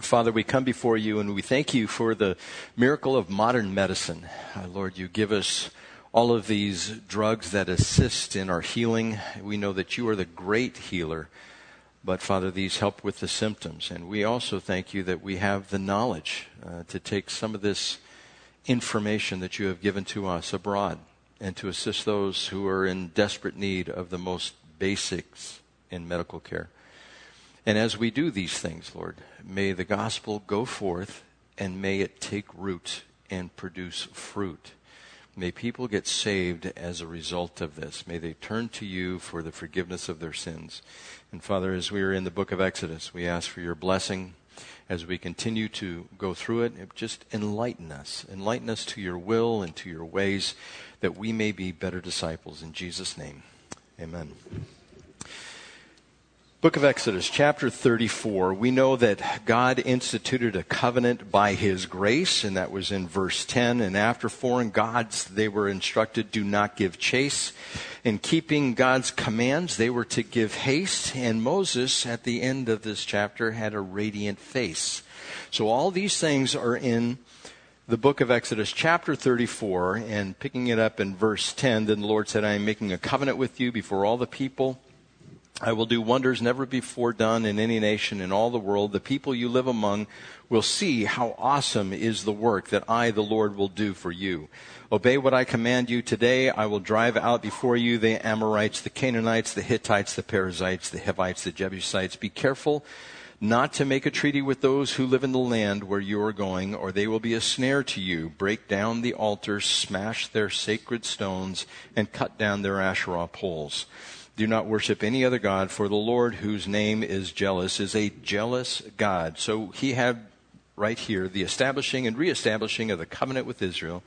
Father, we come before you and we thank you for the miracle of modern medicine. Uh, Lord, you give us all of these drugs that assist in our healing. We know that you are the great healer. But Father, these help with the symptoms. And we also thank you that we have the knowledge uh, to take some of this information that you have given to us abroad and to assist those who are in desperate need of the most basics in medical care. And as we do these things, Lord, may the gospel go forth and may it take root and produce fruit. May people get saved as a result of this. May they turn to you for the forgiveness of their sins. And Father, as we are in the book of Exodus, we ask for your blessing as we continue to go through it. Just enlighten us. Enlighten us to your will and to your ways that we may be better disciples. In Jesus' name, amen. Book of Exodus, chapter 34. We know that God instituted a covenant by his grace, and that was in verse 10. And after foreign gods, they were instructed, do not give chase. In keeping God's commands, they were to give haste. And Moses, at the end of this chapter, had a radiant face. So all these things are in the book of Exodus, chapter 34, and picking it up in verse 10. Then the Lord said, I am making a covenant with you before all the people I will do wonders never before done in any nation in all the world. The people you live among will see how awesome is the work that I, the Lord, will do for you. Obey what I command you today. I will drive out before you the Amorites, the Canaanites, the Hittites, the Perizzites, the Hivites, the Jebusites. Be careful not to make a treaty with those who live in the land where you are going, or they will be a snare to you. Break down the altars, smash their sacred stones, and cut down their Asherah poles. Do not worship any other God, for the Lord, whose name is jealous, is a jealous God. So he had right here the establishing and reestablishing of the covenant with Israel.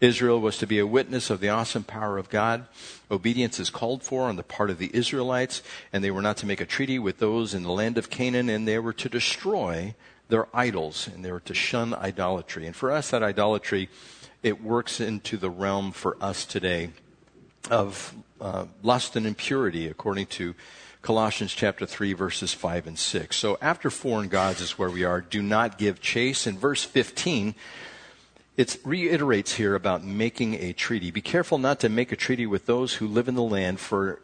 Israel was to be a witness of the awesome power of God. Obedience is called for on the part of the Israelites, and they were not to make a treaty with those in the land of Canaan, and they were to destroy their idols, and they were to shun idolatry. And for us, that idolatry, it works into the realm for us today of uh, lust and impurity, according to Colossians chapter 3, verses 5 and 6. So after foreign gods is where we are. Do not give chase. In verse 15, it reiterates here about making a treaty. Be careful not to make a treaty with those who live in the land, for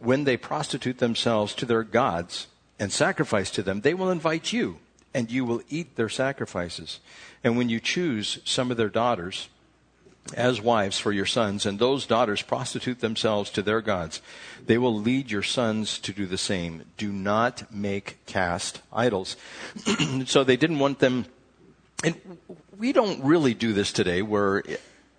when they prostitute themselves to their gods and sacrifice to them, they will invite you, and you will eat their sacrifices. And when you choose some of their daughters, as wives for your sons, and those daughters prostitute themselves to their gods. They will lead your sons to do the same. Do not make cast idols. so they didn't want them, and we don't really do this today, where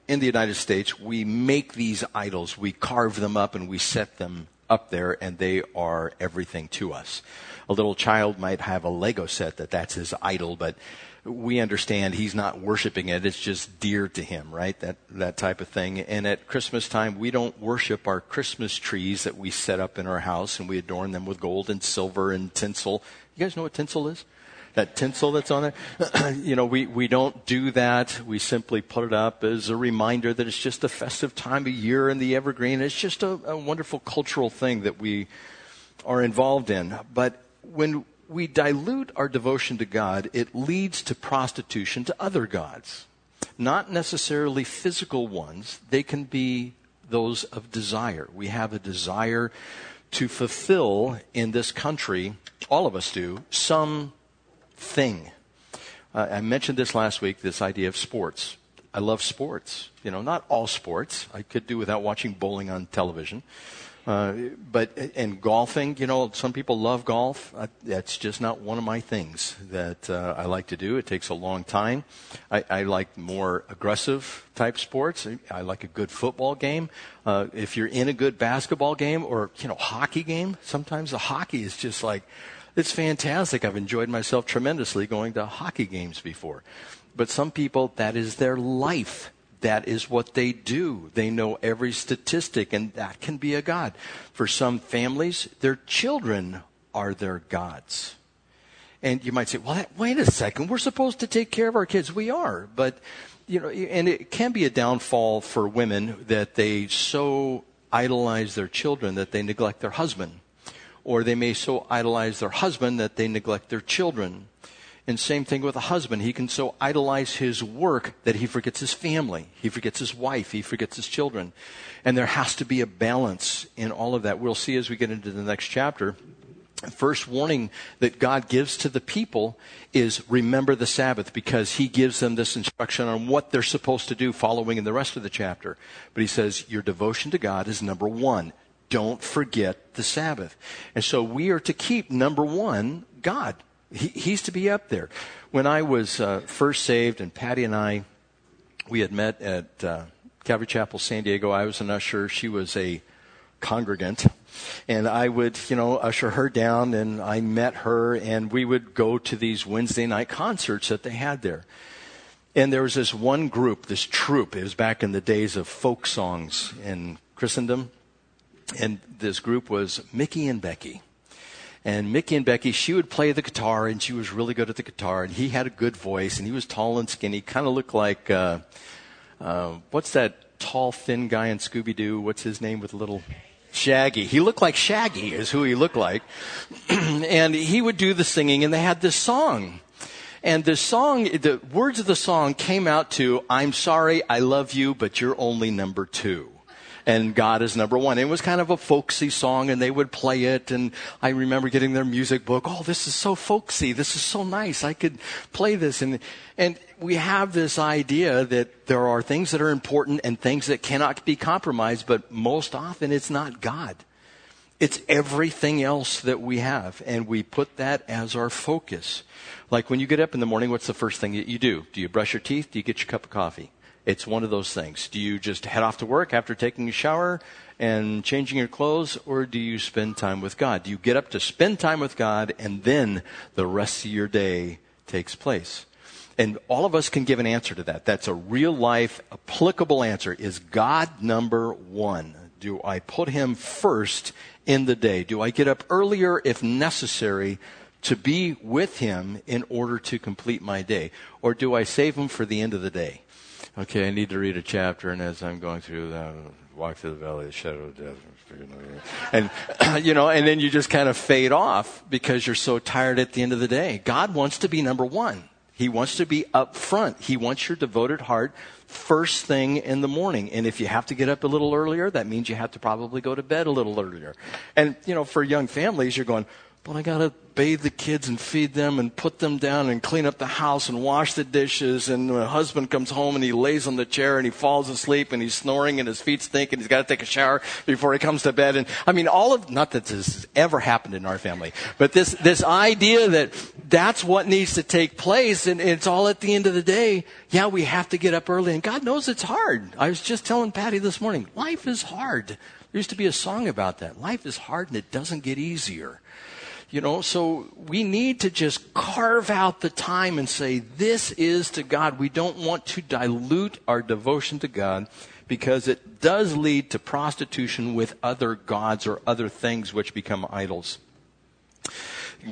in the United States we make these idols, we carve them up, and we set them up there, and they are everything to us. A little child might have a Lego set that that's his idol, but we understand he's not worshiping it. It's just dear to him, right? That, that type of thing. And at Christmas time, we don't worship our Christmas trees that we set up in our house and we adorn them with gold and silver and tinsel. You guys know what tinsel is? That tinsel that's on there? you know, we, we don't do that. We simply put it up as a reminder that it's just a festive time of year in the evergreen. It's just a, a wonderful cultural thing that we are involved in. But when we dilute our devotion to God, it leads to prostitution to other gods. Not necessarily physical ones, they can be those of desire. We have a desire to fulfill in this country, all of us do, some thing. Uh, I mentioned this last week, this idea of sports. I love sports. You know, not all sports. I could do without watching bowling on television. Uh, but in golfing, you know, some people love golf. That's just not one of my things that uh, I like to do. It takes a long time. I, I, like more aggressive type sports. I like a good football game. Uh, if you're in a good basketball game or you know hockey game, sometimes the hockey is just like it's fantastic. I've enjoyed myself tremendously going to hockey games before. But some people, that is their life that is what they do. They know every statistic, and that can be a God. For some families, their children are their gods. And you might say, well, wait a second, we're supposed to take care of our kids. We are, but, you know, and it can be a downfall for women that they so idolize their children that they neglect their husband. Or they may so idolize their husband that they neglect their children. And same thing with a husband. He can so idolize his work that he forgets his family. He forgets his wife. He forgets his children. And there has to be a balance in all of that. We'll see as we get into the next chapter. First warning that God gives to the people is remember the Sabbath because he gives them this instruction on what they're supposed to do following in the rest of the chapter. But he says your devotion to God is number one. Don't forget the Sabbath. And so we are to keep number one, God. He, he's to be up there. When I was uh, first saved, and Patty and I, we had met at uh, Calvary Chapel, San Diego. I was an usher. She was a congregant. And I would, you know, usher her down, and I met her, and we would go to these Wednesday night concerts that they had there. And there was this one group, this troupe. It was back in the days of folk songs in Christendom. And this group was Mickey and Becky. And Mickey and Becky, she would play the guitar, and she was really good at the guitar. And he had a good voice, and he was tall and skinny, kind of looked like uh, uh, what's that tall, thin guy in Scooby Doo? What's his name with little Shaggy. He looked like Shaggy, is who he looked like. and he would do the singing, and they had this song. And the song, the words of the song came out to, I'm sorry, I love you, but you're only number two and God is number one. It was kind of a folksy song and they would play it and I remember getting their music book. Oh, this is so folksy. This is so nice. I could play this and, and we have this idea that there are things that are important and things that cannot be compromised, but most often it's not God. It's everything else that we have, and we put that as our focus. Like when you get up in the morning, what's the first thing that you do? Do you brush your teeth? Do you get your cup of coffee? It's one of those things. Do you just head off to work after taking a shower and changing your clothes, or do you spend time with God? Do you get up to spend time with God and then the rest of your day takes place? And all of us can give an answer to that. That's a real life, applicable answer. Is God number one? Do I put him first in the day? Do I get up earlier if necessary to be with him in order to complete my day? Or do I save him for the end of the day? Okay, I need to read a chapter, and as I'm going through, uh, walk through the valley of the shadow of death, and you know, and then you just kind of fade off because you're so tired at the end of the day. God wants to be number one. He wants to be up front. He wants your devoted heart first thing in the morning. And if you have to get up a little earlier, that means you have to probably go to bed a little earlier. And, you know, for young families, you're going, but I got to bathe the kids and feed them and put them down and clean up the house and wash the dishes. And my husband comes home and he lays on the chair and he falls asleep and he's snoring and his feet stink and he's got to take a shower before he comes to bed. And I mean, all of, not that this has ever happened in our family, but this, this idea that that's what needs to take place and it's all at the end of the day. Yeah, we have to get up early and God knows it's hard. I was just telling Patty this morning, life is hard. There used to be a song about that. Life is hard and it doesn't get easier. You know, so we need to just carve out the time and say, this is to God. We don't want to dilute our devotion to God because it does lead to prostitution with other gods or other things which become idols.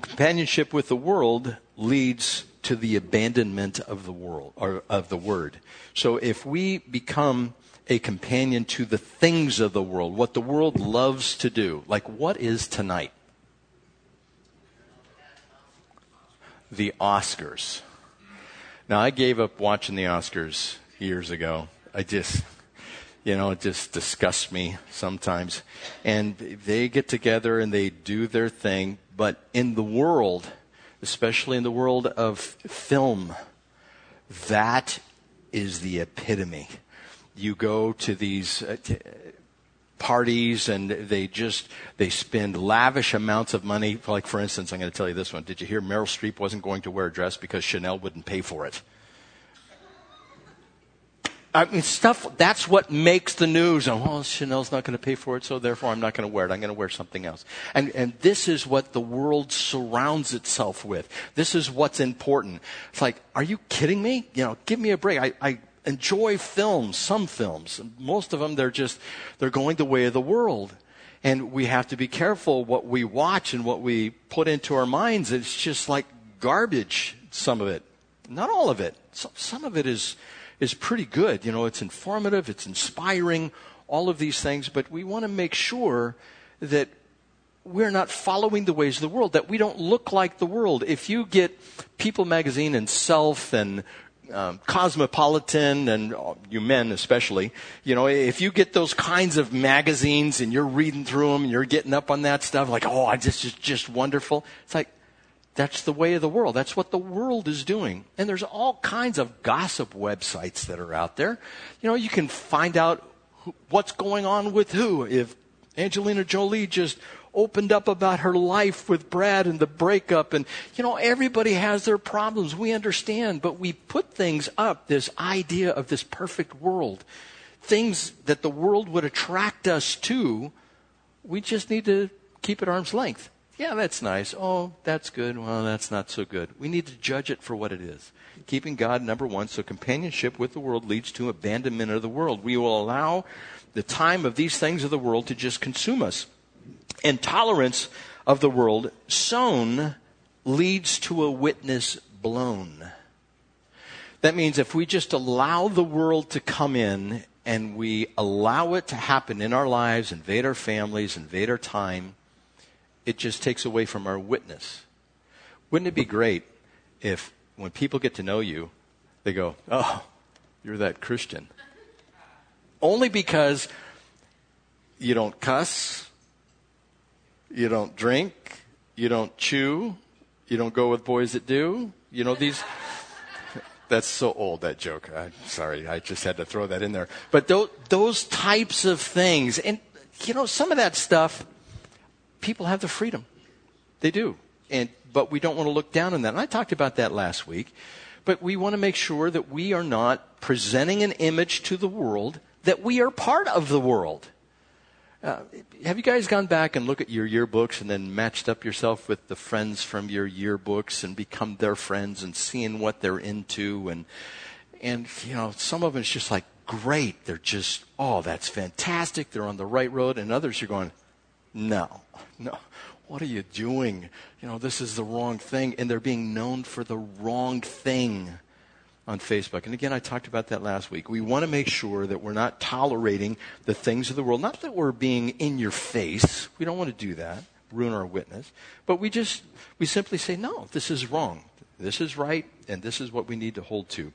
Companionship with the world leads to the abandonment of the world or of the word. So if we become a companion to the things of the world, what the world loves to do, like what is tonight? The Oscars. Now, I gave up watching the Oscars years ago. I just, you know, it just disgusts me sometimes. And they get together and they do their thing. But in the world, especially in the world of film, that is the epitome. You go to these uh, parties and they just they spend lavish amounts of money like for instance i'm going to tell you this one did you hear meryl streep wasn't going to wear a dress because chanel wouldn't pay for it I mean, stuff, that's what makes the news. Oh, well, Chanel's not going to pay for it, so therefore I'm not going to wear it. I'm going to wear something else. And, and this is what the world surrounds itself with. This is what's important. It's like, are you kidding me? You know, give me a break. I, I enjoy films, some films. Most of them, they're just, they're going the way of the world. And we have to be careful what we watch and what we put into our minds. It's just like garbage, some of it. Not all of it. Some, of it is, is pretty good. You know, it's informative, it's inspiring, all of these things, but we want to make sure that we're not following the ways of the world, that we don't look like the world. If you get People magazine and Self and um, Cosmopolitan and uh, you men especially, you know, if you get those kinds of magazines and you're reading through them and you're getting up on that stuff, like, oh, this is just wonderful. It's like, that's the way of the world. That's what the world is doing. And there's all kinds of gossip websites that are out there. You know, you can find out what's going on with who. If Angelina Jolie just opened up about her life with Brad and the breakup. And, you know, everybody has their problems. We understand, but we put things up, this idea of this perfect world, things that the world would attract us to. We just need to keep at arm's length. Yeah, that's nice. Oh, that's good. Well, that's not so good. We need to judge it for what it is. Keeping God number one, so companionship with the world leads to abandonment of the world. We will allow the time of these things of the world to just consume us. Intolerance of the world sown leads to a witness blown. That means if we just allow the world to come in and we allow it to happen in our lives, invade our families, invade our time, it just takes away from our witness. Wouldn't it be great if when people get to know you, they go, Oh, you're that Christian? Only because you don't cuss, you don't drink. You don't chew. You don't go with boys that do. You know, these. That's so old, that joke. I'm sorry. I just had to throw that in there. But those, those types of things, and, you know, some of that stuff, people have the freedom. They do. And, but we don't want to look down on that. And I talked about that last week. But we want to make sure that we are not presenting an image to the world that we are part of the world. Uh, have you guys gone back and looked at your yearbooks and then matched up yourself with the friends from your yearbooks and become their friends and seeing what they're into and and you know some of them it's just like great they're just oh that's fantastic they're on the right road and others you're going no no what are you doing? You know this is the wrong thing and they're being known for the wrong thing on Facebook. And again, I talked about that last week. We want to make sure that we're not tolerating the things of the world. Not that we're being in your face. We don't want to do that, ruin our witness. But we just, we simply say, no, this is wrong. This is right, and this is what we need to hold to.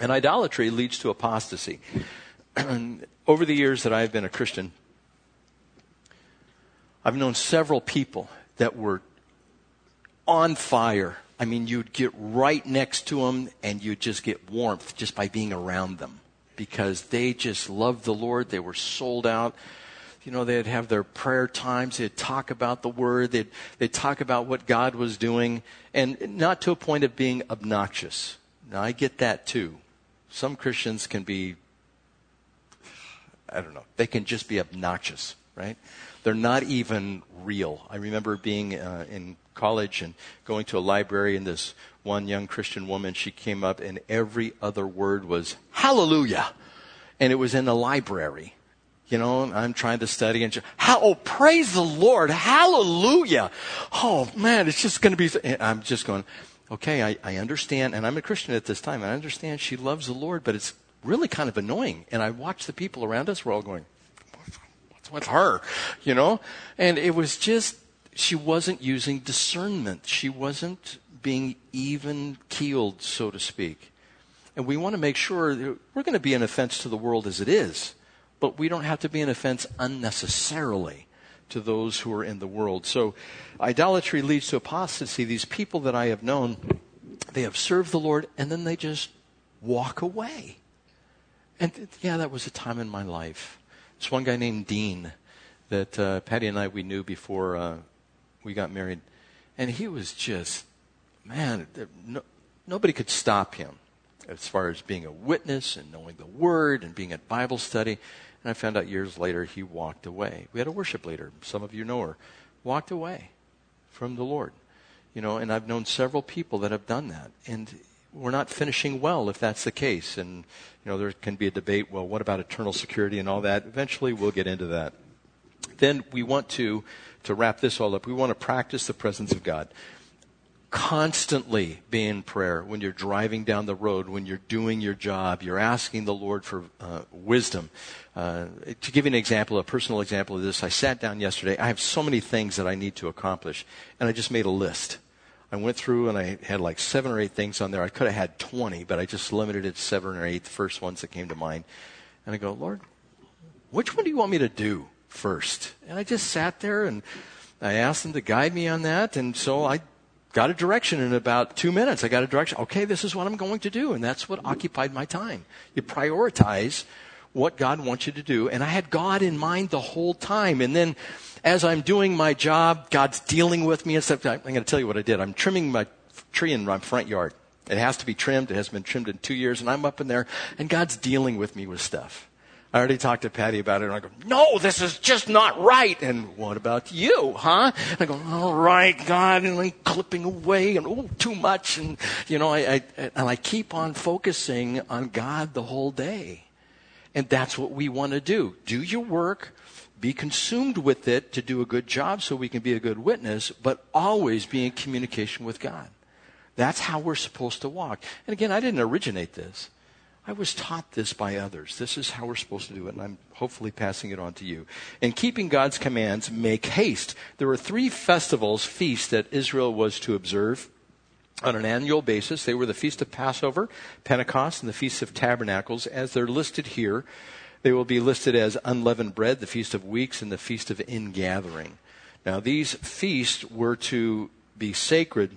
And idolatry leads to apostasy. Over the years that I've been a Christian, I've known several people that were on fire I mean, you'd get right next to them and you'd just get warmth just by being around them because they just loved the Lord. They were sold out. You know, they'd have their prayer times. They'd talk about the Word. They'd, they'd talk about what God was doing and not to a point of being obnoxious. Now, I get that too. Some Christians can be, I don't know, they can just be obnoxious, right? They're not even real. I remember being uh, in college and going to a library, and this one young Christian woman, she came up, and every other word was hallelujah. And it was in the library. You know, I'm trying to study and just, how, oh, praise the Lord, hallelujah. Oh man, it's just going to be, I'm just going, okay, I, I understand, and I'm a Christian at this time, and I understand she loves the Lord, but it's really kind of annoying. And I watch the people around us, we're all going, what's with her? You know? And it was just, she wasn't using discernment. She wasn't being even keeled, so to speak. And we want to make sure we're going to be an offense to the world as it is, but we don't have to be an offense unnecessarily to those who are in the world. So idolatry leads to apostasy. These people that I have known, they have served the Lord and then they just walk away. And yeah, that was a time in my life. This one guy named Dean that uh, Patty and I we knew before uh, we got married, and he was just, man, no, nobody could stop him as far as being a witness and knowing the word and being at Bible study. And I found out years later he walked away. We had a worship leader, some of you know her, walked away from the Lord. You know, and I've known several people that have done that. And we're not finishing well if that's the case. And, you know, there can be a debate, well, what about eternal security and all that? Eventually we'll get into that. Then we want to to wrap this all up, we want to practice the presence of God. constantly be in prayer when you're driving down the road, when you're doing your job. You're asking the Lord for uh, wisdom. Uh, to give you an example, a personal example of this, I sat down yesterday. I have so many things that I need to accomplish, and I just made a list. I went through and I had like seven or eight things on there. I could have had 20, but I just limited it to seven or eight, the first ones that came to mind. And I go, Lord, which one do you want me to do first? And I just sat there and I asked him to guide me on that. And so I got a direction in about two minutes. I got a direction. Okay, this is what I'm going to do. And that's what occupied my time. You prioritize what God wants you to do. And I had God in mind the whole time. And then as I'm doing my job, God's dealing with me and stuff. I'm going to tell you what I did. I'm trimming my tree in my front yard. It has to be trimmed. It hasn't been trimmed in two years. And I'm up in there and God's dealing with me with stuff. I already talked to Patty about it, and I go, no, this is just not right. And what about you, huh? And I go, all right, God, and I'm clipping away, and oh, too much, and you know, I, I and I keep on focusing on God the whole day, and that's what we want to do. Do your work, be consumed with it to do a good job, so we can be a good witness, but always be in communication with God. That's how we're supposed to walk. And again, I didn't originate this. I was taught this by others. This is how we're supposed to do it, and I'm hopefully passing it on to you. In keeping God's commands, make haste. There were three festivals, feasts that Israel was to observe on an annual basis. They were the Feast of Passover, Pentecost, and the Feast of Tabernacles. As they're listed here, they will be listed as unleavened bread, the Feast of Weeks, and the Feast of Ingathering. Now, these feasts were to be sacred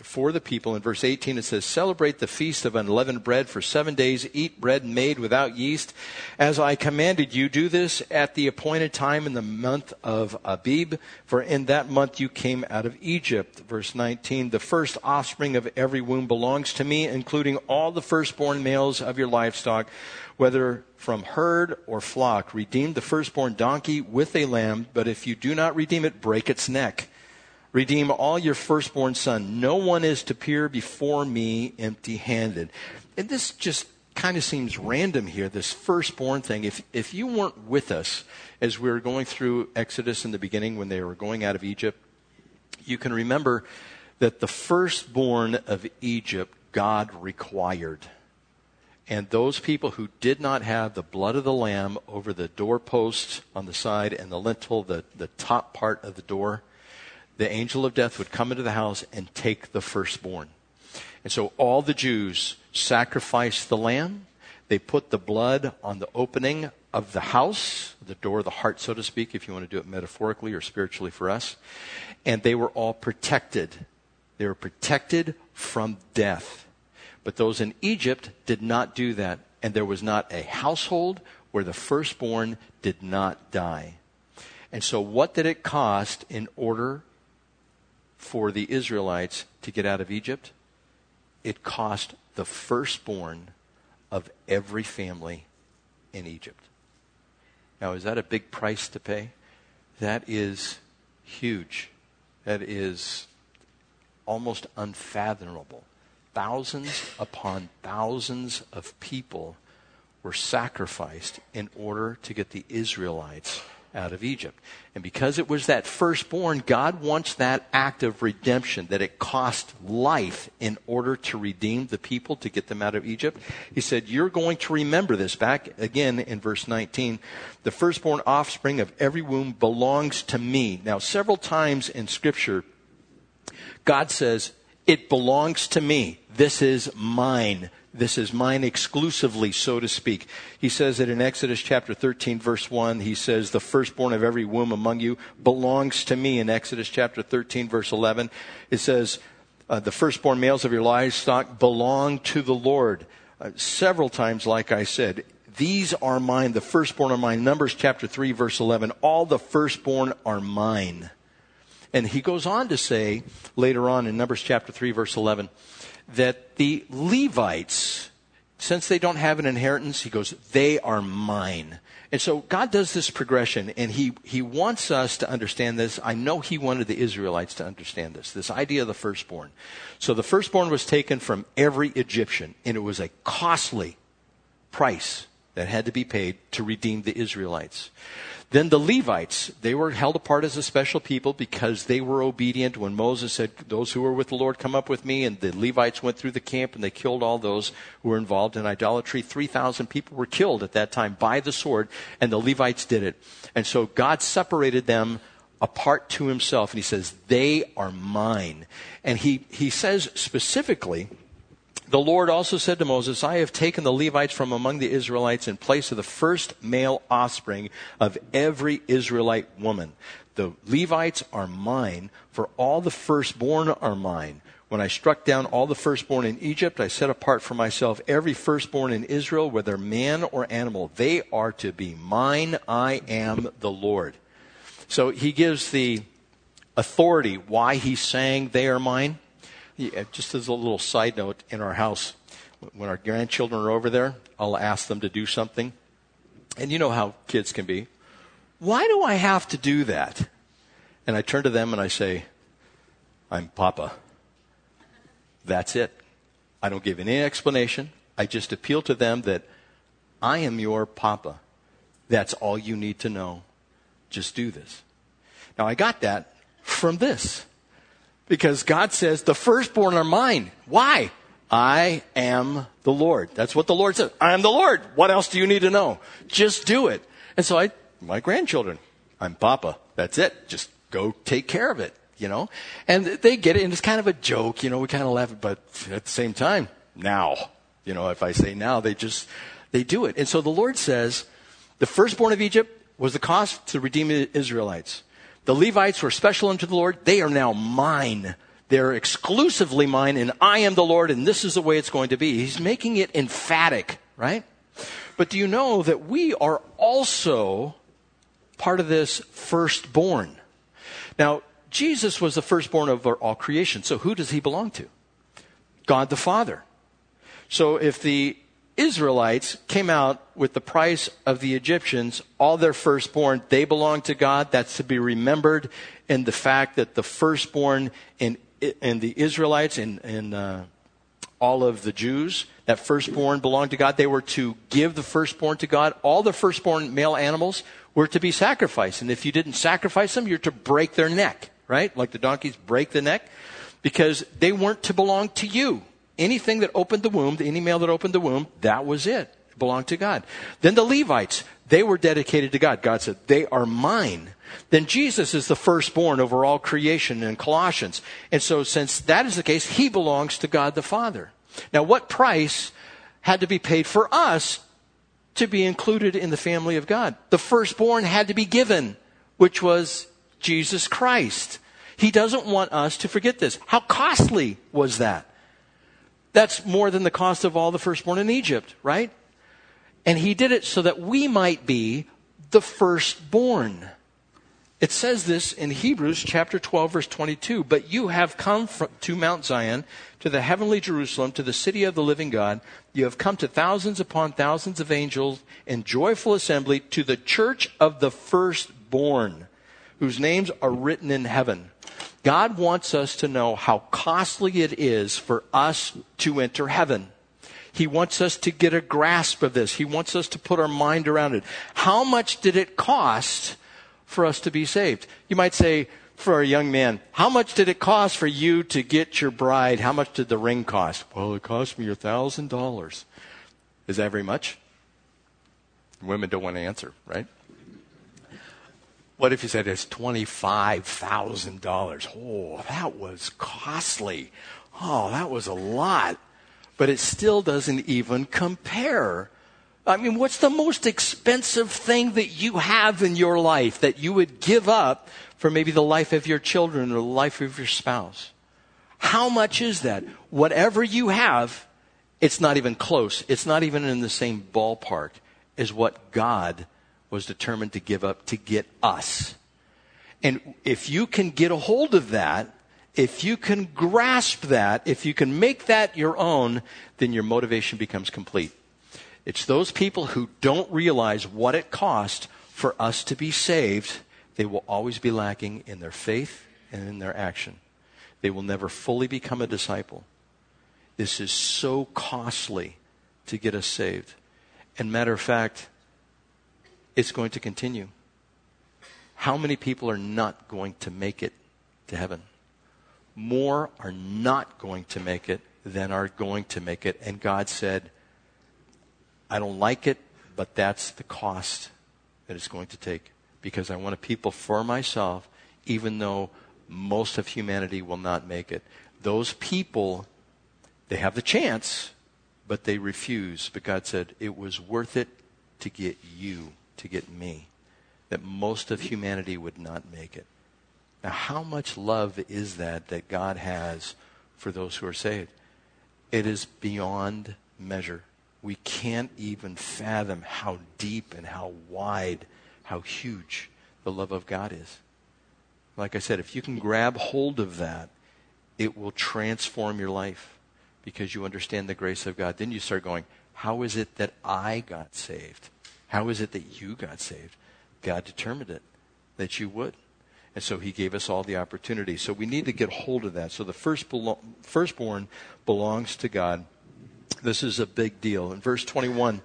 for the people. In verse 18, it says, Celebrate the feast of unleavened bread for seven days. Eat bread made without yeast. As I commanded you, do this at the appointed time in the month of Abib, for in that month you came out of Egypt. Verse 19, The first offspring of every womb belongs to me, including all the firstborn males of your livestock, whether from herd or flock. Redeem the firstborn donkey with a lamb, but if you do not redeem it, break its neck. Redeem all your firstborn son. No one is to appear before me empty handed. And this just kind of seems random here, this firstborn thing. If, if you weren't with us as we were going through Exodus in the beginning when they were going out of Egypt, you can remember that the firstborn of Egypt God required. And those people who did not have the blood of the lamb over the doorpost on the side and the lintel, the, the top part of the door, the angel of death would come into the house and take the firstborn. And so all the Jews sacrificed the lamb. They put the blood on the opening of the house, the door of the heart, so to speak, if you want to do it metaphorically or spiritually for us. And they were all protected. They were protected from death. But those in Egypt did not do that. And there was not a household where the firstborn did not die. And so, what did it cost in order for the Israelites to get out of Egypt, it cost the firstborn of every family in Egypt. Now, is that a big price to pay? That is huge. That is almost unfathomable. Thousands upon thousands of people were sacrificed in order to get the Israelites out of Egypt. And because it was that firstborn, God wants that act of redemption, that it cost life in order to redeem the people to get them out of Egypt. He said, You're going to remember this. Back again in verse 19, the firstborn offspring of every womb belongs to me. Now, several times in Scripture, God says, It belongs to me. This is mine. This is mine exclusively, so to speak. He says that in Exodus chapter 13, verse 1. He says, The firstborn of every womb among you belongs to me. In Exodus chapter 13, verse 11, it says, uh, The firstborn males of your livestock belong to the Lord. Uh, several times, like I said, these are mine, the firstborn are mine. Numbers chapter 3, verse 11, all the firstborn are mine. And he goes on to say later on in Numbers chapter 3, verse 11, that the Levites, since they don't have an inheritance, he goes, they are mine. And so God does this progression, and he, he wants us to understand this. I know he wanted the Israelites to understand this, this idea of the firstborn. So the firstborn was taken from every Egyptian, and it was a costly price that had to be paid to redeem the Israelites. Then the Levites, they were held apart as a special people because they were obedient when Moses said, Those who are with the Lord come up with me. And the Levites went through the camp and they killed all those who were involved in idolatry. 3,000 people were killed at that time by the sword, and the Levites did it. And so God separated them apart to himself, and he says, They are mine. And he, he says specifically, the Lord also said to Moses, I have taken the Levites from among the Israelites in place of the first male offspring of every Israelite woman. The Levites are mine, for all the firstborn are mine. When I struck down all the firstborn in Egypt, I set apart for myself every firstborn in Israel, whether man or animal. They are to be mine. I am the Lord. So he gives the authority why he's saying they are mine. Yeah, just as a little side note, in our house, when our grandchildren are over there, I'll ask them to do something. And you know how kids can be. Why do I have to do that? And I turn to them and I say, I'm Papa. That's it. I don't give any explanation. I just appeal to them that I am your Papa. That's all you need to know. Just do this. Now I got that from this. Because God says, the firstborn are mine. Why? I am the Lord. That's what the Lord says. I am the Lord. What else do you need to know? Just do it. And so I, my grandchildren, I'm Papa. That's it. Just go take care of it, you know? And they get it, and it's kind of a joke, you know, we kind of laugh, but at the same time, now, you know, if I say now, they just, they do it. And so the Lord says, the firstborn of Egypt was the cost to redeem the Israelites. The Levites were special unto the Lord. They are now mine. They're exclusively mine, and I am the Lord, and this is the way it's going to be. He's making it emphatic, right? But do you know that we are also part of this firstborn? Now, Jesus was the firstborn of all creation, so who does he belong to? God the Father. So if the Israelites came out with the price of the Egyptians, all their firstborn, they belong to God. That's to be remembered in the fact that the firstborn in, in the Israelites and uh, all of the Jews, that firstborn belonged to God. They were to give the firstborn to God. All the firstborn male animals were to be sacrificed. And if you didn't sacrifice them, you're to break their neck, right? Like the donkeys break the neck because they weren't to belong to you anything that opened the womb, any male that opened the womb, that was it. it belonged to God. Then the Levites, they were dedicated to God. God said, they are mine. Then Jesus is the firstborn over all creation in Colossians. And so since that is the case, he belongs to God the Father. Now what price had to be paid for us to be included in the family of God? The firstborn had to be given, which was Jesus Christ. He doesn't want us to forget this. How costly was that? That's more than the cost of all the firstborn in Egypt, right? And he did it so that we might be the firstborn. It says this in Hebrews chapter 12 verse 22, but you have come from, to Mount Zion, to the heavenly Jerusalem, to the city of the living God. You have come to thousands upon thousands of angels in joyful assembly to the church of the firstborn, whose names are written in heaven. God wants us to know how costly it is for us to enter heaven. He wants us to get a grasp of this. He wants us to put our mind around it. How much did it cost for us to be saved? You might say, for a young man, how much did it cost for you to get your bride? How much did the ring cost? Well, it cost me a thousand dollars. Is that very much? Women don't want to answer, right? What if you said it's $25,000? Oh, that was costly. Oh, that was a lot. But it still doesn't even compare. I mean, what's the most expensive thing that you have in your life that you would give up for maybe the life of your children or the life of your spouse? How much is that? Whatever you have, it's not even close. It's not even in the same ballpark as what God was determined to give up to get us. And if you can get a hold of that, if you can grasp that, if you can make that your own, then your motivation becomes complete. It's those people who don't realize what it cost for us to be saved, they will always be lacking in their faith and in their action. They will never fully become a disciple. This is so costly to get us saved. And matter of fact, it's going to continue. How many people are not going to make it to heaven? More are not going to make it than are going to make it. And God said, I don't like it, but that's the cost that it's going to take because I want a people for myself, even though most of humanity will not make it. Those people, they have the chance, but they refuse. But God said, it was worth it to get you, to get me that most of humanity would not make it. Now, how much love is that that God has for those who are saved? It is beyond measure. We can't even fathom how deep and how wide, how huge the love of God is. Like I said, if you can grab hold of that, it will transform your life because you understand the grace of God. Then you start going, How is it that I got saved? How is it that you got saved? God determined it that you would. And so he gave us all the opportunity. So we need to get hold of that. So the first belo- firstborn belongs to God. This is a big deal. In verse 21,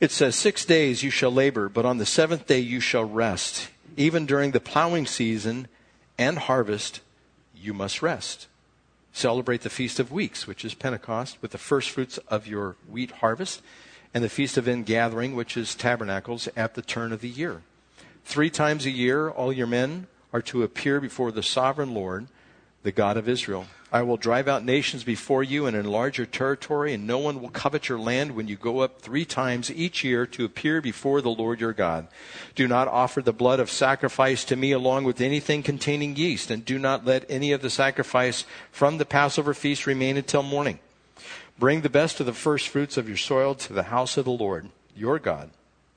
it says, Six days you shall labor, but on the seventh day you shall rest. Even during the plowing season and harvest, you must rest. Celebrate the Feast of Weeks, which is Pentecost, with the first fruits of your wheat harvest and the Feast of Ingathering, which is tabernacles, at the turn of the year. Three times a year, all your men are to appear before the sovereign Lord, the God of Israel. I will drive out nations before you and enlarge your territory, and no one will covet your land when you go up three times each year to appear before the Lord your God. Do not offer the blood of sacrifice to me along with anything containing yeast, and do not let any of the sacrifice from the Passover feast remain until morning. Bring the best of the first fruits of your soil to the house of the Lord, your God.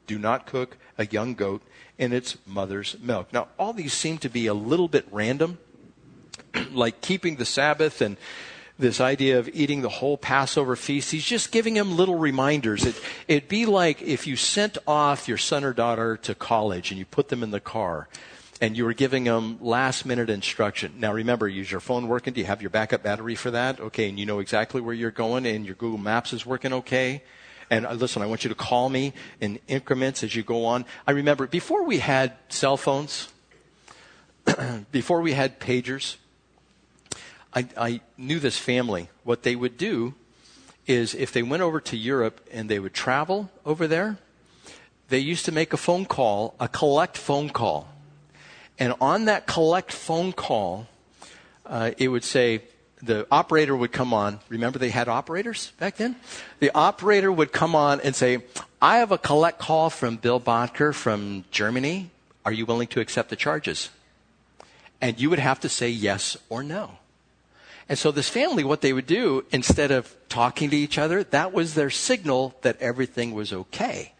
Do not cook a young goat in its mother's milk. Now, all these seem to be a little bit random, like keeping the Sabbath and this idea of eating the whole Passover feast. He's just giving him little reminders. It, it'd be like if you sent off your son or daughter to college and you put them in the car and you were giving them last minute instruction. Now remember, is your phone working? Do you have your backup battery for that? Okay, and you know exactly where you're going and your Google Maps is working okay? And uh, listen, I want you to call me in increments as you go on. I remember before we had cell phones, before we had pagers, I, I knew this family. What they would do is if they went over to Europe and they would travel over there, they used to make a phone call, a collect phone call and on that collect phone call, uh, it would say, the operator would come on. Remember they had operators back then? The operator would come on and say, I have a collect call from Bill Bodker from Germany. Are you willing to accept the charges? And you would have to say yes or no. And so this family, what they would do, instead of talking to each other, that was their signal that everything was okay.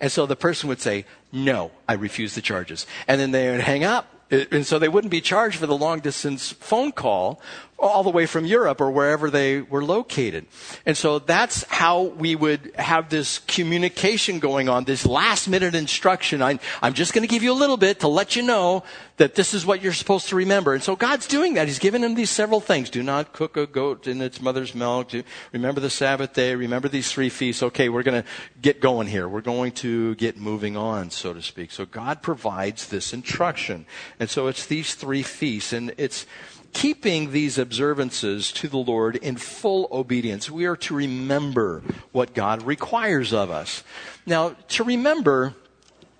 And so the person would say, no, I refuse the charges. And then they would hang up. And so they wouldn't be charged for the long distance phone call all the way from Europe or wherever they were located. And so that's how we would have this communication going on, this last minute instruction. I'm, I'm just going to give you a little bit to let you know that this is what you're supposed to remember. And so God's doing that. He's given him these several things. Do not cook a goat in its mother's milk. remember the Sabbath day. Remember these three feasts. Okay, we're going to get going here. We're going to get moving on, so to speak. So God provides this instruction. And so it's these three feasts. And it's, keeping these observances to the Lord in full obedience. We are to remember what God requires of us. Now, to remember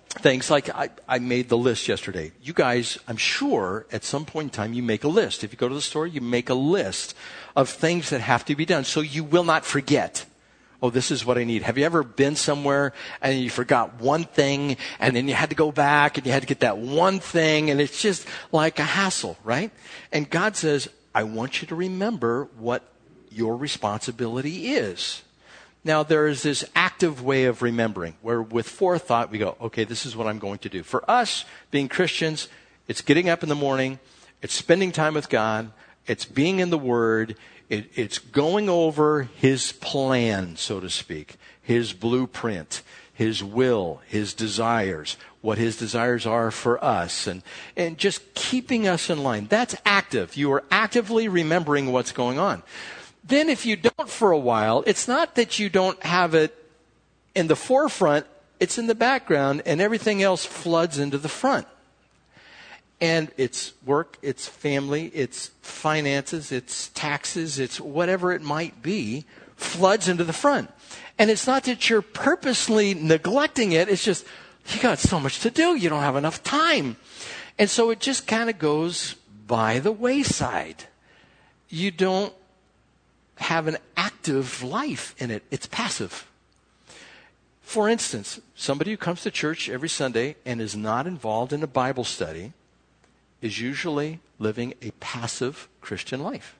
things like I, I, made the list yesterday. You guys, I'm sure at some point in time you make a list. If you go to the store, you make a list of things that have to be done so you will not forget oh, this is what I need. Have you ever been somewhere and you forgot one thing and then you had to go back and you had to get that one thing and it's just like a hassle, right? And God says, I want you to remember what your responsibility is. Now, there is this active way of remembering where with forethought we go, okay, this is what I'm going to do. For us, being Christians, it's getting up in the morning, it's spending time with God, it's being in the Word, it, it's going over his plan, so to speak, his blueprint, his will, his desires, what his desires are for us, and, and just keeping us in line. That's active. You are actively remembering what's going on. Then, if you don't for a while, it's not that you don't have it in the forefront, it's in the background, and everything else floods into the front. And it's work, it's family, it's finances, it's taxes, it's whatever it might be, floods into the front. And it's not that you're purposely neglecting it, it's just, you got so much to do, you don't have enough time. And so it just kind of goes by the wayside. You don't have an active life in it, it's passive. For instance, somebody who comes to church every Sunday and is not involved in a Bible study is usually living a passive Christian life.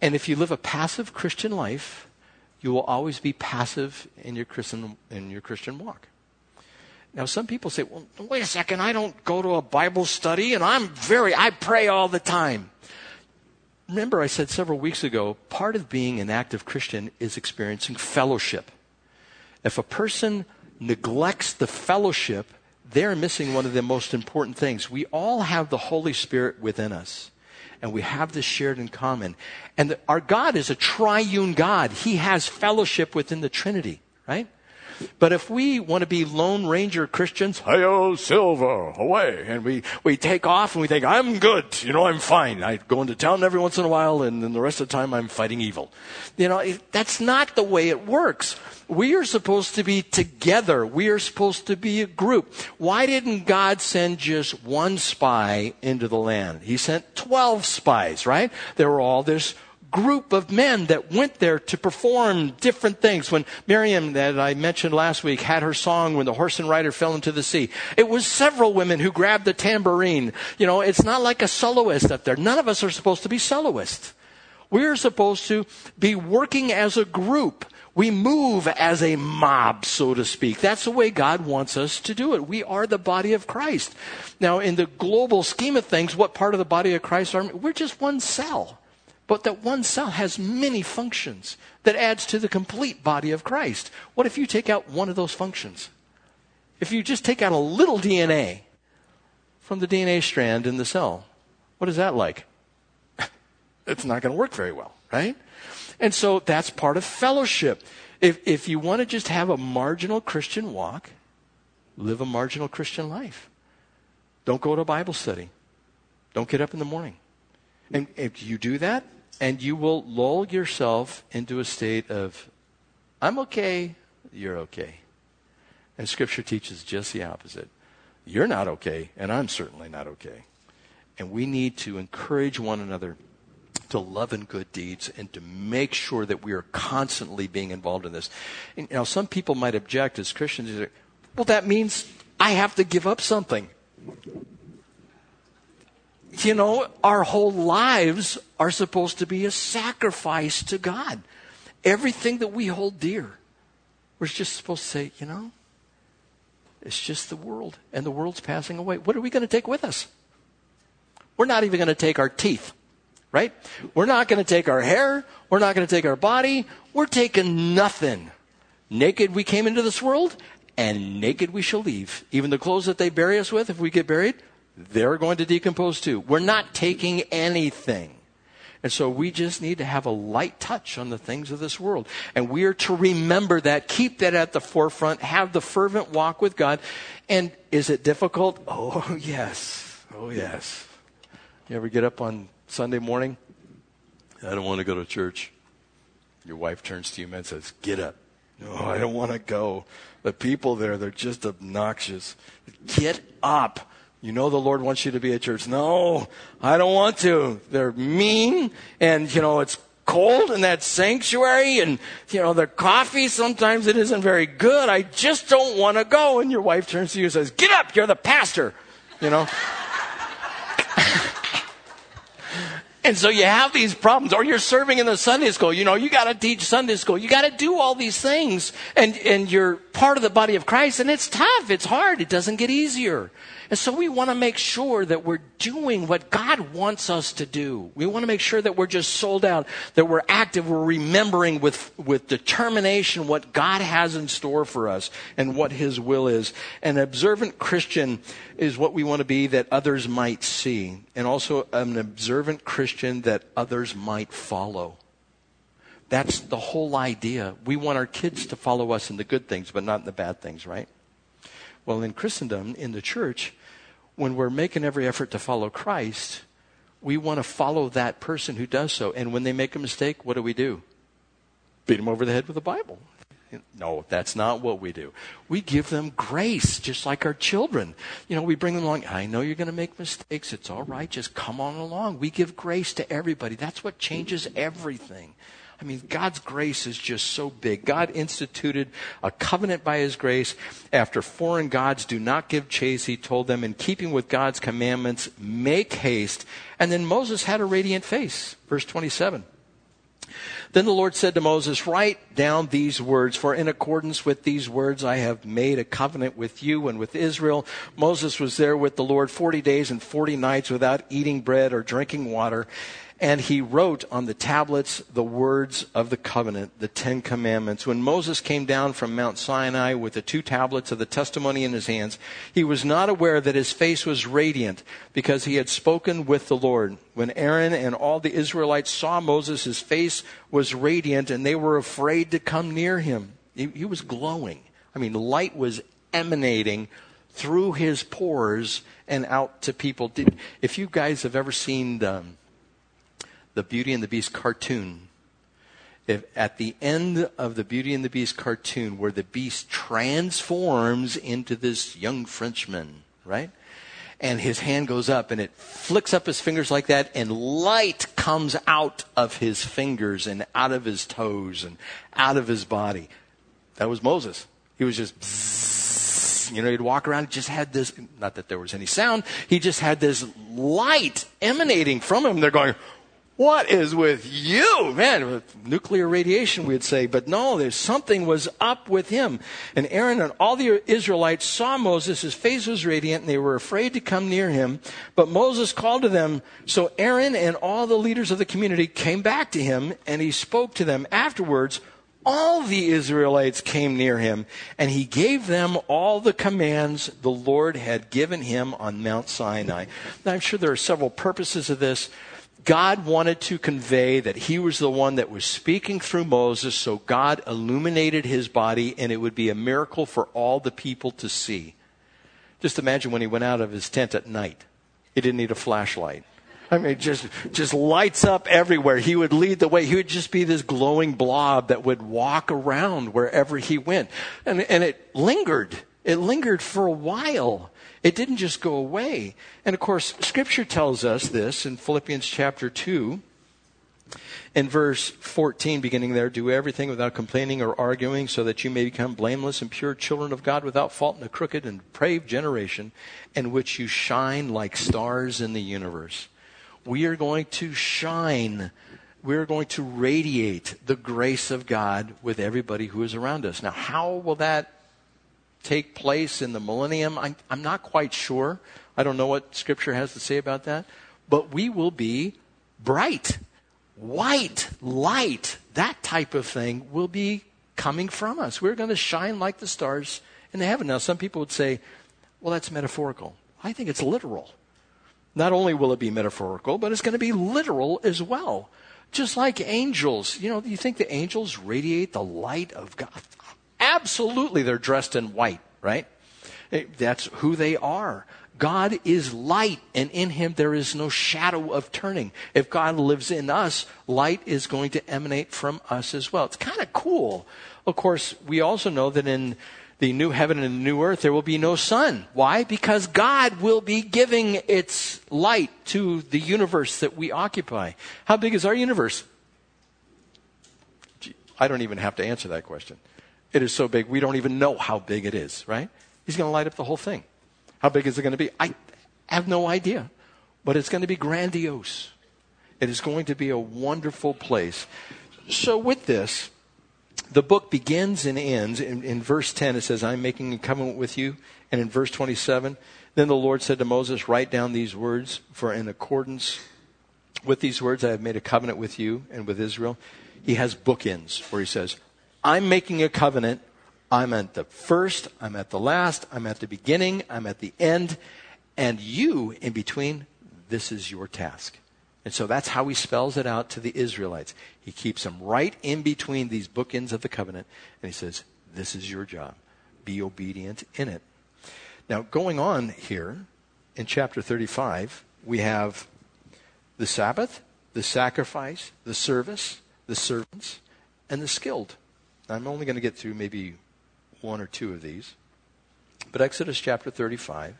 And if you live a passive Christian life, you will always be passive in your Christian, in your Christian walk. Now, some people say, well, wait a second, I don't go to a Bible study and I'm very, I pray all the time. Remember, I said several weeks ago, part of being an active Christian is experiencing fellowship. If a person neglects the fellowship, they're missing one of the most important things. We all have the Holy Spirit within us, and we have this shared in common. And the, our God is a triune God, He has fellowship within the Trinity, right? But if we want to be Lone Ranger Christians, hi silver, away, and we, we take off and we think, I'm good, you know, I'm fine. I go into town every once in a while, and then the rest of the time I'm fighting evil. You know, that's not the way it works. We are supposed to be together. We are supposed to be a group. Why didn't God send just one spy into the land? He sent 12 spies, right? They were all this group of men that went there to perform different things. When Miriam, that I mentioned last week, had her song when the horse and rider fell into the sea, it was several women who grabbed the tambourine. You know, it's not like a soloist up there. None of us are supposed to be soloists. We're supposed to be working as a group. We move as a mob, so to speak. That's the way God wants us to do it. We are the body of Christ. Now, in the global scheme of things, what part of the body of Christ are we? We're just one cell. But that one cell has many functions that adds to the complete body of Christ. What if you take out one of those functions? If you just take out a little DNA from the DNA strand in the cell, what is that like? it's not going to work very well, right? And so that's part of fellowship. If, if you want to just have a marginal Christian walk, live a marginal Christian life. Don't go to Bible study. Don't get up in the morning. And if you do that, and you will lull yourself into a state of, I'm okay, you're okay. And Scripture teaches just the opposite. You're not okay, and I'm certainly not okay. And we need to encourage one another to love and good deeds and to make sure that we are constantly being involved in this. And, you know, some people might object as Christians, well, that means I have to give up something you know, our whole lives are supposed to be a sacrifice to God. Everything that we hold dear, we're just supposed to say, you know, it's just the world, and the world's passing away. What are we going to take with us? We're not even going to take our teeth, right? We're not going to take our hair. We're not going to take our body. We're taking nothing. Naked we came into this world, and naked we shall leave. Even the clothes that they bury us with, if we get buried, they're going to decompose too. We're not taking anything. And so we just need to have a light touch on the things of this world. And we are to remember that, keep that at the forefront, have the fervent walk with God. And is it difficult? Oh, yes. Oh, yes. You ever get up on Sunday morning? I don't want to go to church. Your wife turns to you and says, Get up. No, I don't want to go. The people there, they're just obnoxious. Get up. You know the Lord wants you to be at church. No, I don't want to. They're mean and, you know, it's cold in that sanctuary and, you know, the coffee sometimes it isn't very good. I just don't want to go. And your wife turns to you and says, get up, you're the pastor. You know? And so you have these problems, or you're serving in the Sunday school. You know, you got to teach Sunday school. You got to do all these things, and and you're part of the body of Christ. And it's tough. It's hard. It doesn't get easier. And so we want to make sure that we're doing what God wants us to do. We want to make sure that we're just sold out, that we're active, we're remembering with, with determination what God has in store for us and what His will is. An observant Christian is what we want to be that others might see, and also an observant Christian that others might follow. That's the whole idea. We want our kids to follow us in the good things, but not in the bad things, right? Well, in Christendom, in the church, when we're making every effort to follow Christ, we want to follow that person who does so. And when they make a mistake, what do we do? Beat them over the head with the Bible. No, that's not what we do. We give them grace, just like our children. You know, we bring them along. I know you're going to make mistakes. It's all right. Just come on along. We give grace to everybody. That's what changes everything. I mean, God's grace is just so big. God instituted a covenant by His grace. After foreign gods do not give chase, He told them, in keeping with God's commandments, make haste. And then Moses had a radiant face. Verse 27. Then the Lord said to Moses, Write down these words, for in accordance with these words I have made a covenant with you and with Israel. Moses was there with the Lord 40 days and 40 nights without eating bread or drinking water. And he wrote on the tablets the words of the covenant, the Ten Commandments. When Moses came down from Mount Sinai with the two tablets of the testimony in his hands, he was not aware that his face was radiant because he had spoken with the Lord. When Aaron and all the Israelites saw Moses, his face was radiant and they were afraid to come near him. He, he was glowing. I mean, light was emanating through his pores and out to people. Did, if you guys have ever seen the Beauty and the Beast cartoon, if at the end of the Beauty and the Beast cartoon, where the beast transforms into this young Frenchman, right? And his hand goes up and it flicks up his fingers like that, and light comes out of his fingers and out of his toes and out of his body. That was Moses. He was just, you know, he'd walk around, just had this, not that there was any sound, he just had this light emanating from him. They're going, what is with you? Man, with nuclear radiation, we'd say. But no, there's something was up with him. And Aaron and all the Israelites saw Moses. His face was radiant and they were afraid to come near him. But Moses called to them. So Aaron and all the leaders of the community came back to him and he spoke to them. Afterwards, all the Israelites came near him and he gave them all the commands the Lord had given him on Mount Sinai. Now, I'm sure there are several purposes of this. God wanted to convey that he was the one that was speaking through Moses, so God illuminated his body, and it would be a miracle for all the people to see. Just imagine when he went out of his tent at night. He didn't need a flashlight. I mean, just, just lights up everywhere. He would lead the way. He would just be this glowing blob that would walk around wherever he went. And, and it lingered. It lingered for a while. It didn't just go away. And of course, Scripture tells us this in Philippians chapter 2. In verse 14, beginning there, do everything without complaining or arguing, so that you may become blameless and pure children of God without fault in a crooked and depraved generation, in which you shine like stars in the universe. We are going to shine. We're going to radiate the grace of God with everybody who is around us. Now, how will that take place in the millennium? I'm, I'm not quite sure. I don't know what Scripture has to say about that. But we will be bright, white, light, that type of thing will be coming from us. We're going to shine like the stars in the heaven. Now, some people would say, well, that's metaphorical. I think it's literal. Not only will it be metaphorical, but it's going to be literal as well. Just like angels. You know, you think the angels radiate the light of God? Absolutely, they're dressed in white, right? Eh, that's who they are. God is light, and in him there is no shadow of turning. If God lives in us, light is going to emanate from us as well. It's kind of cool. Of course, we also know that in the new heaven and the new earth, there will be no sun. Why? Because God will be giving its light to the universe that we occupy. How big is our universe? I don't even have to answer that question. It is so big, we don't even know how big it is, right? He's going to light up the whole thing. How big is it going to be? I have no idea, but it's going to be grandiose. It is going to be a wonderful place. So, with this, the book begins and ends. In, in, verse 10, it says, I'm making a covenant with you. And in verse 27, then the Lord said to Moses, Write down these words, for in accordance with these words I have made a covenant with you and with Israel. He has bookends where he says, I'm making a covenant. I'm at the first, I'm at the last, I'm at the beginning, I'm at the end, and you in between, this is your task. And so that's how he spells it out to the Israelites. He keeps them right in between these bookends of the covenant, and he says, This is your job. Be obedient in it. Now, going on here in chapter 35, we have the Sabbath, the sacrifice, the service, the servants, and the skilled. I'm only going to get through maybe one or two of these. But Exodus chapter 35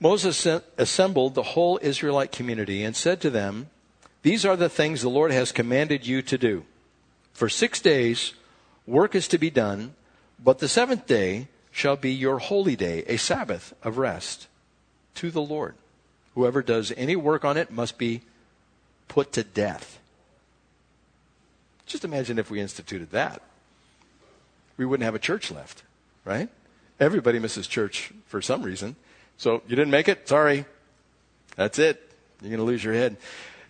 Moses assembled the whole Israelite community and said to them, These are the things the Lord has commanded you to do. For six days work is to be done, but the seventh day shall be your holy day, a Sabbath of rest to the Lord. Whoever does any work on it must be put to death. Just imagine if we instituted that. We wouldn't have a church left, right? Everybody misses church for some reason. So you didn't make it? Sorry. That's it. You're going to lose your head.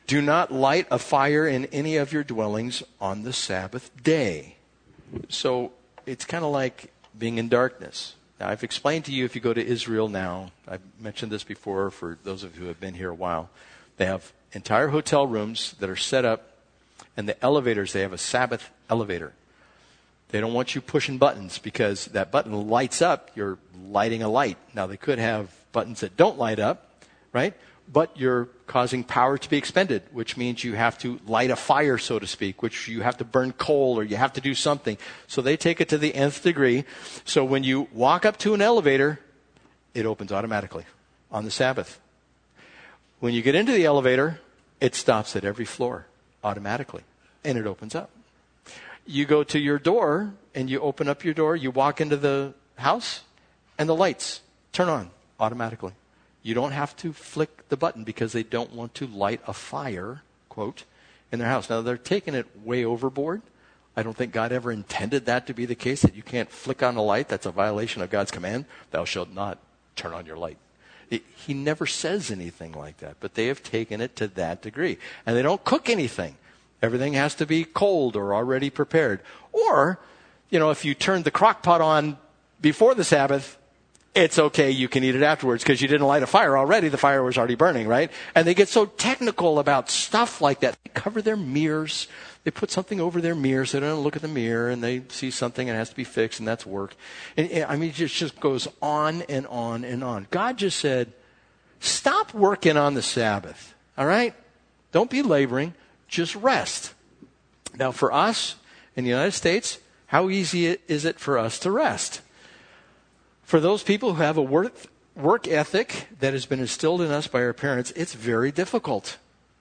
Do not light a fire in any of your dwellings on the Sabbath day. So it's kind of like being in darkness. Now, I've explained to you if you go to Israel now, I've mentioned this before for those of you who have been here a while. They have entire hotel rooms that are set up, and the elevators, they have a Sabbath elevator. They don't want you pushing buttons because that button lights up, you're lighting a light. Now, they could have buttons that don't light up, right? But you're causing power to be expended, which means you have to light a fire, so to speak, which you have to burn coal or you have to do something. So they take it to the nth degree. So when you walk up to an elevator, it opens automatically on the Sabbath. When you get into the elevator, it stops at every floor automatically and it opens up. You go to your door and you open up your door, you walk into the house, and the lights turn on automatically. You don't have to flick the button because they don't want to light a fire, quote, in their house. Now, they're taking it way overboard. I don't think God ever intended that to be the case, that you can't flick on a light. That's a violation of God's command. Thou shalt not turn on your light. It, he never says anything like that, but they have taken it to that degree. And they don't cook anything. Everything has to be cold or already prepared. Or, you know, if you turn the crock pot on before the Sabbath, it's okay, you can eat it afterwards because you didn't light a fire already. The fire was already burning, right? And they get so technical about stuff like that. They cover their mirrors. They put something over their mirror so they don't look at the mirror and they see something and it has to be fixed and that's work. And, I mean, it just, just goes on and on and on. God just said, stop working on the Sabbath, all right? Don't be laboring, just rest. Now, for us in the United States, how easy is it for us to rest? For those people who have a work, work ethic that has been instilled in us by our parents, it's very difficult.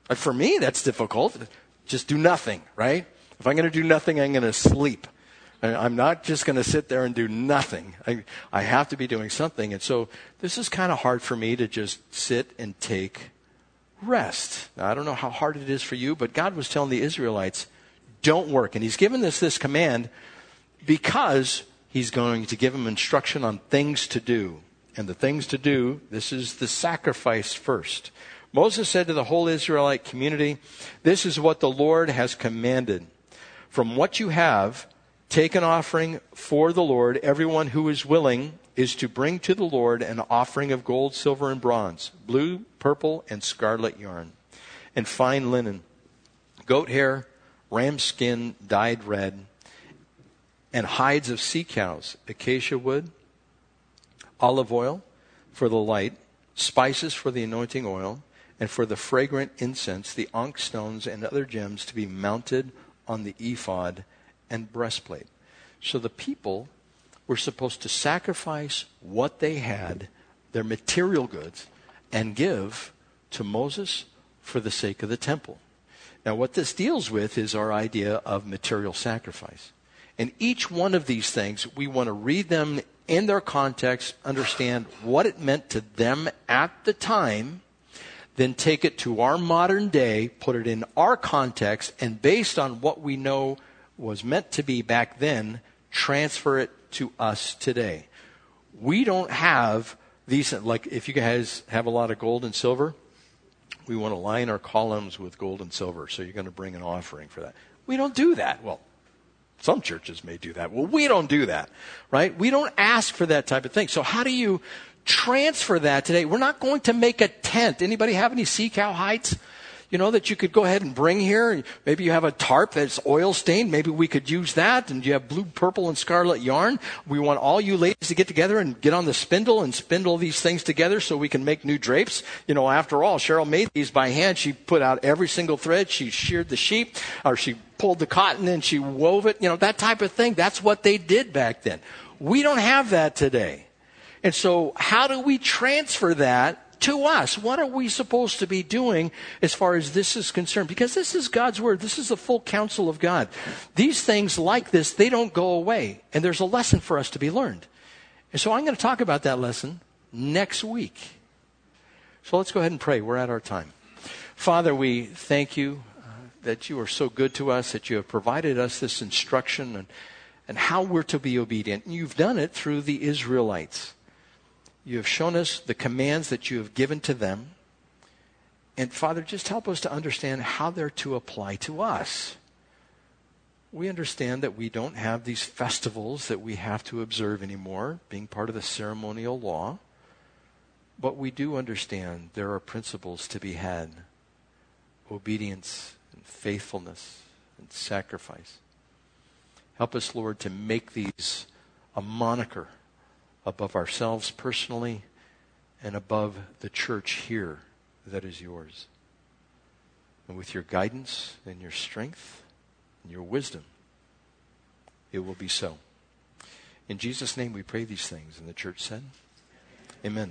For me, that's difficult. Just do nothing, right? If I'm going to do nothing, I'm going to sleep. I'm not just going to sit there and do nothing. I, I have to be doing something. And so this is kind of hard for me to just sit and take rest. Now, I don't know how hard it is for you, but God was telling the Israelites, don't work. And He's given us this command because he's going to give them instruction on things to do. And the things to do, this is the sacrifice first. Moses said to the whole Israelite community, This is what the Lord has commanded. From what you have, take an offering for the Lord. Everyone who is willing is to bring to the Lord an offering of gold, silver, and bronze, blue, purple, and scarlet yarn, and fine linen, goat hair, ram skin dyed red and hides of sea cows, acacia wood, olive oil for the light, spices for the anointing oil, and for the fragrant incense, the onyx stones and other gems to be mounted on the ephod and breastplate. So the people were supposed to sacrifice what they had, their material goods, and give to Moses for the sake of the temple. Now, what this deals with is our idea of material sacrifice. And each one of these things, we want to read them in their context, understand what it meant to them at the time, then take it to our modern day, put it in our context, and based on what we know was meant to be back then, transfer it to us today. We don't have these, like if you guys have a lot of gold and silver, we want to line our columns with gold and silver, so you're going to bring an offering for that. We don't do that. Well, some churches may do that. Well, we don't do that, right? We don't ask for that type of thing. So how do you transfer that today? We're not going to make a tent. Anybody have any sea cow hides? You know, that you could go ahead and bring here? And maybe you have a tarp that's oil stained. Maybe we could use that. And you have blue, purple, and scarlet yarn. We want all you ladies to get together and get on the spindle and spindle these things together so we can make new drapes. You know, after all, Cheryl made these by hand. She put out every single thread. She sheared the sheep, or she pulled the cotton and she wove it. You know, that type of thing. That's what they did back then. We don't have that today. And so, how do we transfer that to us? What are we supposed to be doing as far as this is concerned? Because this is God's Word. This is the full counsel of God. These things like this, they don't go away. And there's a lesson for us to be learned. And so, I'm going to talk about that lesson next week. So, let's go ahead and pray. We're at our time. Father, we thank you uh, that you are so good to us, that you have provided us this instruction and, and how we're to be obedient. And you've done it through the Israelites. You have shown us the commands that you have given to them. And Father, just help us to understand how they're to apply to us. We understand that we don't have these festivals that we have to observe anymore, being part of the ceremonial law. But we do understand there are principles to be had obedience and faithfulness and sacrifice. Help us, Lord, to make these a moniker above ourselves personally and above the church here that is yours. And with your guidance and your strength and your wisdom, it will be so. In Jesus' name we pray these things. And the church said, Amen.